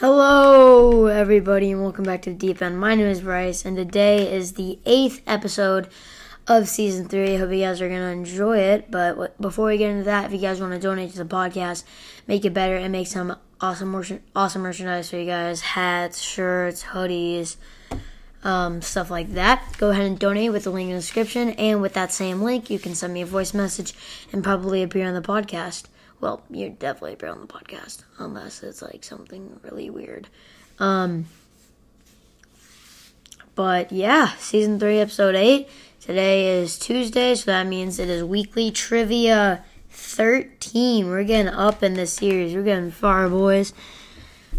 Hello, everybody, and welcome back to the Deep End. My name is Bryce, and today is the eighth episode of season three. I Hope you guys are gonna enjoy it. But before we get into that, if you guys want to donate to the podcast, make it better, and make some awesome, awesome merchandise for you guys: hats, shirts, hoodies, um, stuff like that. Go ahead and donate with the link in the description, and with that same link, you can send me a voice message and probably appear on the podcast. Well, you're definitely appear on the podcast, unless it's like something really weird. Um, but yeah, season three, episode eight. Today is Tuesday, so that means it is weekly trivia 13. We're getting up in this series. We're getting far, boys.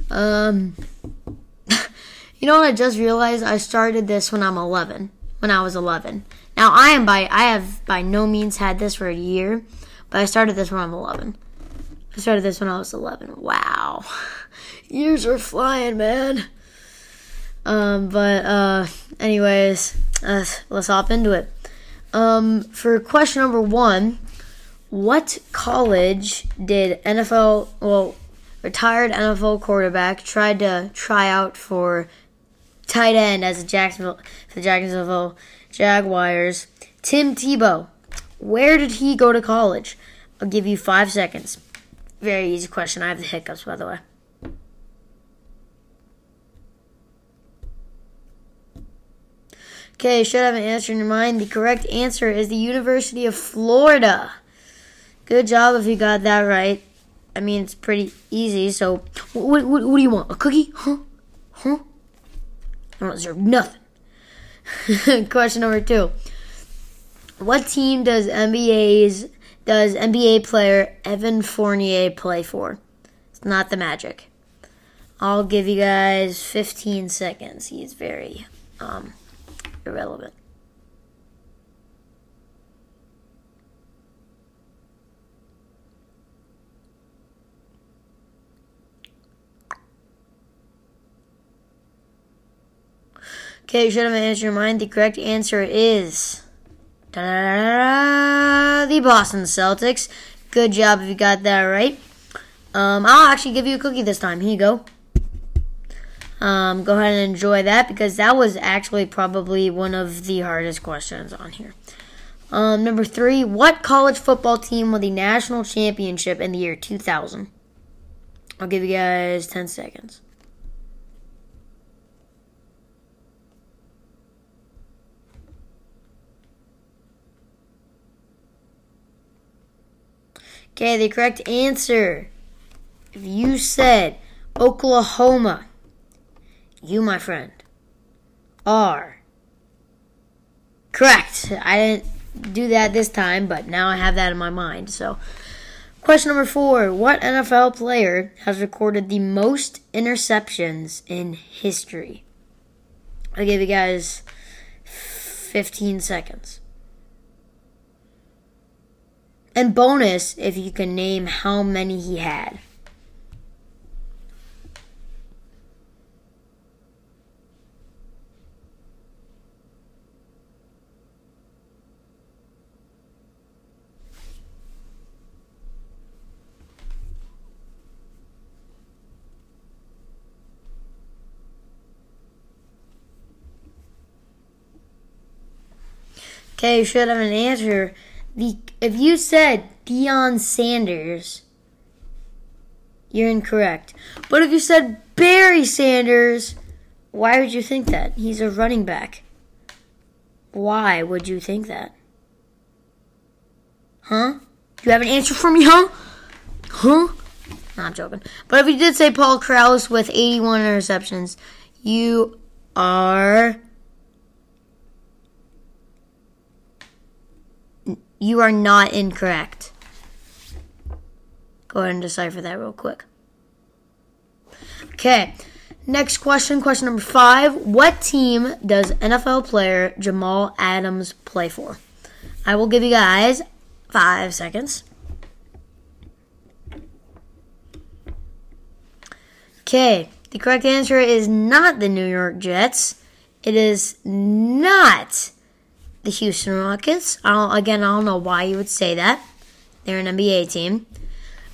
Um, you know what I just realized? I started this when I'm 11. When I was 11. Now I am by I have by no means had this for a year, but I started this when I'm 11. I started this when I was 11. Wow. Years are flying, man. Um, but, uh, anyways, uh, let's hop into it. Um, for question number one, what college did NFL, well, retired NFL quarterback tried to try out for tight end as Jacksonville, the Jacksonville Jaguars? Tim Tebow. Where did he go to college? I'll give you five seconds. Very easy question. I have the hiccups, by the way. Okay, should have an answer in your mind. The correct answer is the University of Florida. Good job if you got that right. I mean, it's pretty easy. So, what, what, what do you want? A cookie? Huh? Huh? I don't deserve nothing. Question number two. What team does NBA's does NBA player Evan Fournier play for? It's not the Magic. I'll give you guys 15 seconds. He's very um, irrelevant. Okay, you should have answered your mind. The correct answer is the Boston Celtics. Good job if you got that right. Um, I'll actually give you a cookie this time. Here you go. Um, go ahead and enjoy that because that was actually probably one of the hardest questions on here. Um, number three, what college football team won the national championship in the year 2000? I'll give you guys 10 seconds. Okay, the correct answer. If you said Oklahoma, you, my friend, are correct. I didn't do that this time, but now I have that in my mind. So, question number four What NFL player has recorded the most interceptions in history? I'll give you guys 15 seconds. And bonus if you can name how many he had. Okay, you should have an answer the if you said Deion Sanders, you're incorrect. But if you said Barry Sanders, why would you think that? He's a running back. Why would you think that? Huh? You have an answer for me, huh? Huh? I'm joking. But if you did say Paul Krause with 81 interceptions, you are You are not incorrect. Go ahead and decipher that real quick. Okay, next question, question number five. What team does NFL player Jamal Adams play for? I will give you guys five seconds. Okay, the correct answer is not the New York Jets. It is not the Houston Rockets. Again, I don't know why you would say that. They're an NBA team.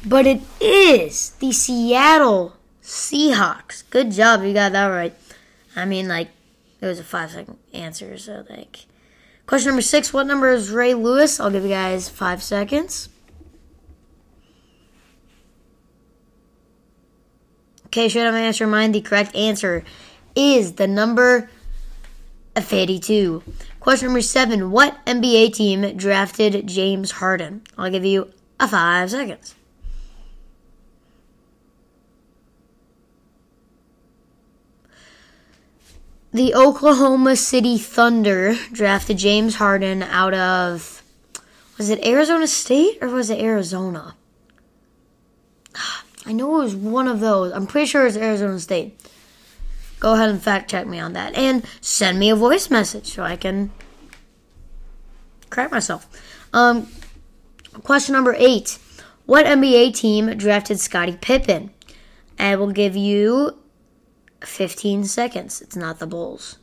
But it is the Seattle Seahawks. Good job, you got that right. I mean, like, it was a five second answer, so, like. Question number six What number is Ray Lewis? I'll give you guys five seconds. Okay, should I answer mine? The correct answer is the number of 82. Question number seven What NBA team drafted James Harden? I'll give you a five seconds. The Oklahoma City Thunder drafted James Harden out of was it Arizona State or was it Arizona? I know it was one of those. I'm pretty sure it's Arizona State. Go ahead and fact check me on that and send me a voice message so I can correct myself. Um, question number eight: What NBA team drafted Scottie Pippen? I will give you 15 seconds. It's not the Bulls.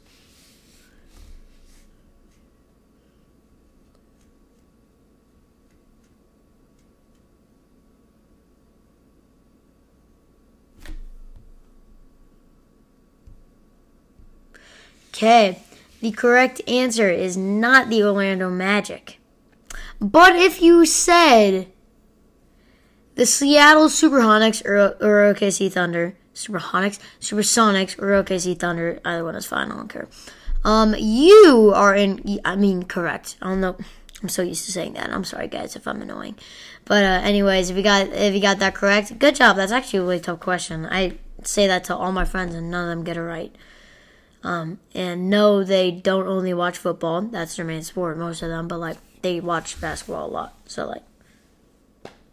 Okay, the correct answer is not the Orlando Magic. But if you said the Seattle Supersonics or, or OKC Thunder, Supersonics, Supersonics, or OKC Thunder. Either one is fine. I don't care. Um, you are in. I mean, correct. I don't know. I'm so used to saying that. I'm sorry, guys, if I'm annoying. But uh, anyways, if you got if you got that correct, good job. That's actually a really tough question. I say that to all my friends, and none of them get it right. Um, and no, they don't only watch football. That's their main sport, most of them. But like, they watch basketball a lot. So like,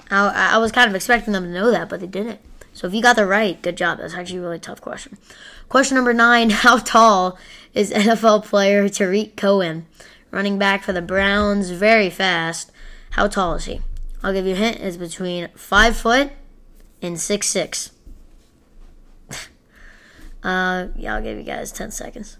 I I was kind of expecting them to know that, but they didn't. So if you got the right, good job. That's actually a really tough question. Question number nine How tall is NFL player Tarik Cohen? Running back for the Browns, very fast. How tall is he? I'll give you a hint. It's between five foot and six six. Uh, yeah, I'll give you guys ten seconds.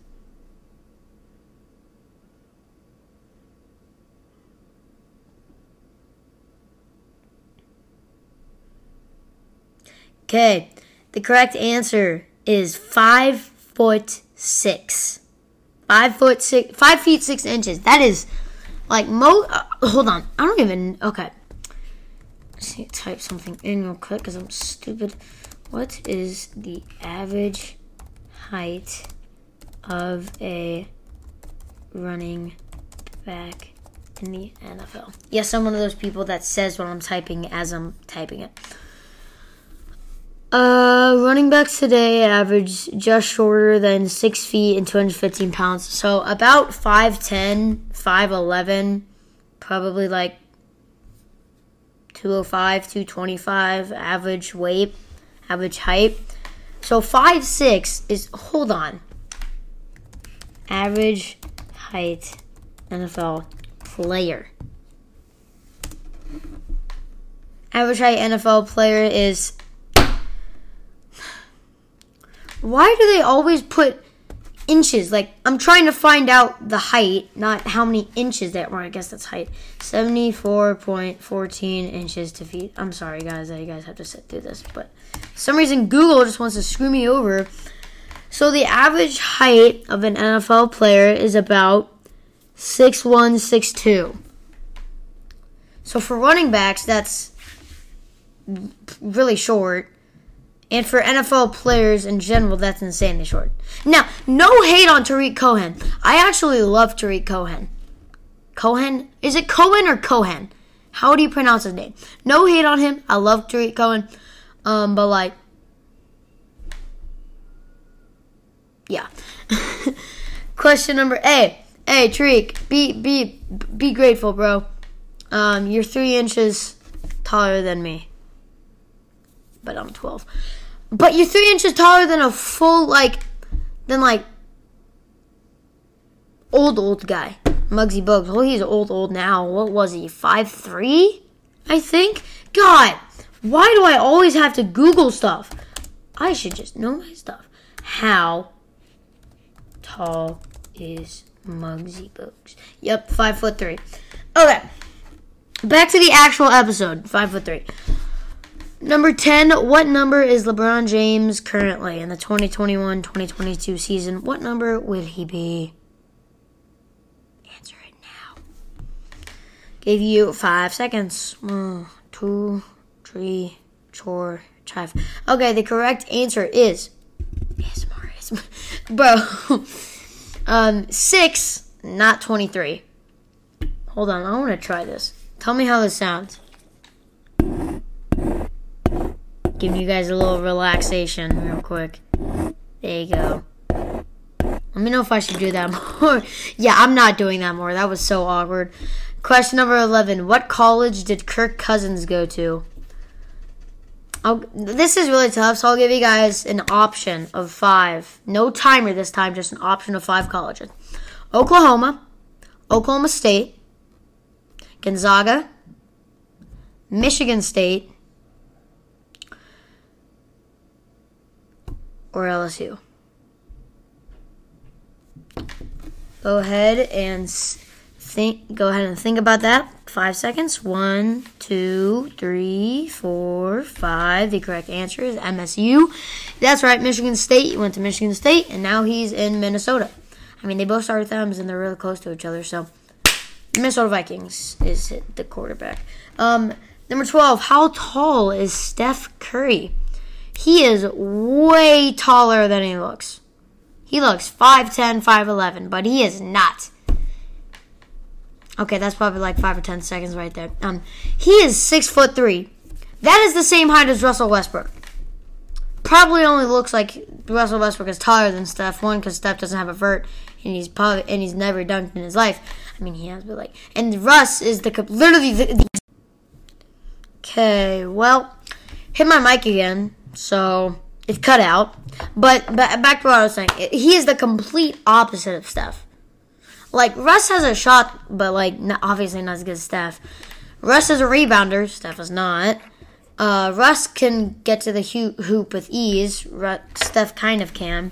Okay, the correct answer is five foot six. Five foot six, five feet six inches. That is like mo. Uh, hold on, I don't even. Okay, see, type something in real quick because I'm stupid. What is the average height of a running back in the NFL? Yes, I'm one of those people that says what I'm typing as I'm typing it. Uh, running backs today average just shorter than 6 feet and 215 pounds. So about 5'10, 5'11, probably like 205, 225 average weight, average height. So 5, 6 is, hold on, average height NFL player. Average height NFL player is why do they always put inches? Like, I'm trying to find out the height, not how many inches that were. I guess that's height. 74.14 inches to feet. I'm sorry, guys, that you guys have to sit through this. But some reason, Google just wants to screw me over. So, the average height of an NFL player is about 6'1, 6'2. So, for running backs, that's really short. And for NFL players in general, that's insanely short. Now, no hate on Tarik Cohen. I actually love Tarik Cohen. Cohen? Is it Cohen or Cohen? How do you pronounce his name? No hate on him. I love Tarik Cohen. Um, but like, yeah. Question number A. Hey, Tarik, be be be grateful, bro. Um, you're three inches taller than me, but I'm 12. But you're three inches taller than a full, like, than like old old guy. Muggsy Bogues. Well, he's old old now. What was he? Five three? I think. God, why do I always have to Google stuff? I should just know my stuff. How tall is Muggsy Bogues? Yep, five foot three. Okay, back to the actual episode. Five foot three. Number 10, what number is LeBron James currently in the 2021 2022 season? What number would he be? Answer it now. Give you five seconds. One, two, three, four, five. Okay, the correct answer is. ASMR, Bro. um, six, not 23. Hold on, I want to try this. Tell me how this sounds. Giving you guys a little relaxation real quick. There you go. Let me know if I should do that more. yeah, I'm not doing that more. That was so awkward. Question number 11. What college did Kirk Cousins go to? I'll, this is really tough, so I'll give you guys an option of five. No timer this time, just an option of five colleges Oklahoma, Oklahoma State, Gonzaga, Michigan State, or LSU. Go ahead and think. Go ahead and think about that. Five seconds. One, two, three, four, five. The correct answer is MSU. That's right, Michigan State. He went to Michigan State, and now he's in Minnesota. I mean, they both start with M's, and they're really close to each other. So, Minnesota Vikings is the quarterback. Um, number twelve. How tall is Steph Curry? He is way taller than he looks. He looks 5'10, 5'11, but he is not. Okay, that's probably like five or ten seconds right there. Um, he is six foot three. That is the same height as Russell Westbrook. Probably only looks like Russell Westbrook is taller than Steph. One, because Steph doesn't have a vert, and he's probably and he's never dunked in his life. I mean, he has, but like, and Russ is the literally the. Okay, well, hit my mic again so it's cut out. But, but back to what I was saying, he is the complete opposite of Steph. Like Russ has a shot, but like not, obviously not as good as Steph. Russ is a rebounder. Steph is not. Uh, Russ can get to the hoop with ease. Russ, Steph kind of can.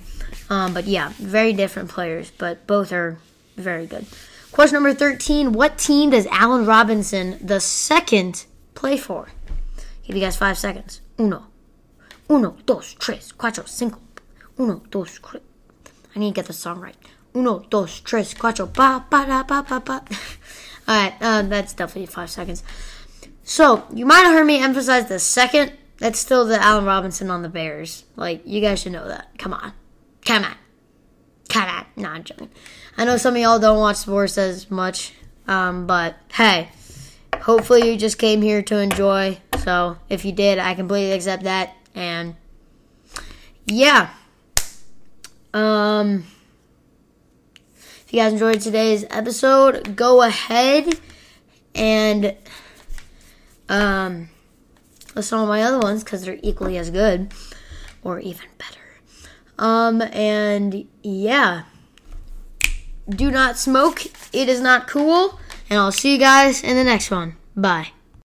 Um, but yeah, very different players, but both are very good. Question number 13 What team does Allen Robinson, the second, play for? Give you guys five seconds. Uno, Uno, dos, tres, cuatro, cinco. Uno, dos, tres. I need to get the song right. Uno, dos, tres, cuatro. Ba, ba, da, ba, ba, ba. All right, uh, that's definitely five seconds. So you might have heard me emphasize the second. That's still the Allen Robinson on the Bears. Like you guys should know that. Come on, come on, come on. Not I'm joking. I know some of y'all don't watch sports as much, um, but hey, hopefully you just came here to enjoy. So if you did, I completely accept that. And yeah. Um if you guys enjoyed today's episode, go ahead and um listen to all my other ones because they're equally as good or even better. Um and yeah. Do not smoke. It is not cool. And I'll see you guys in the next one. Bye.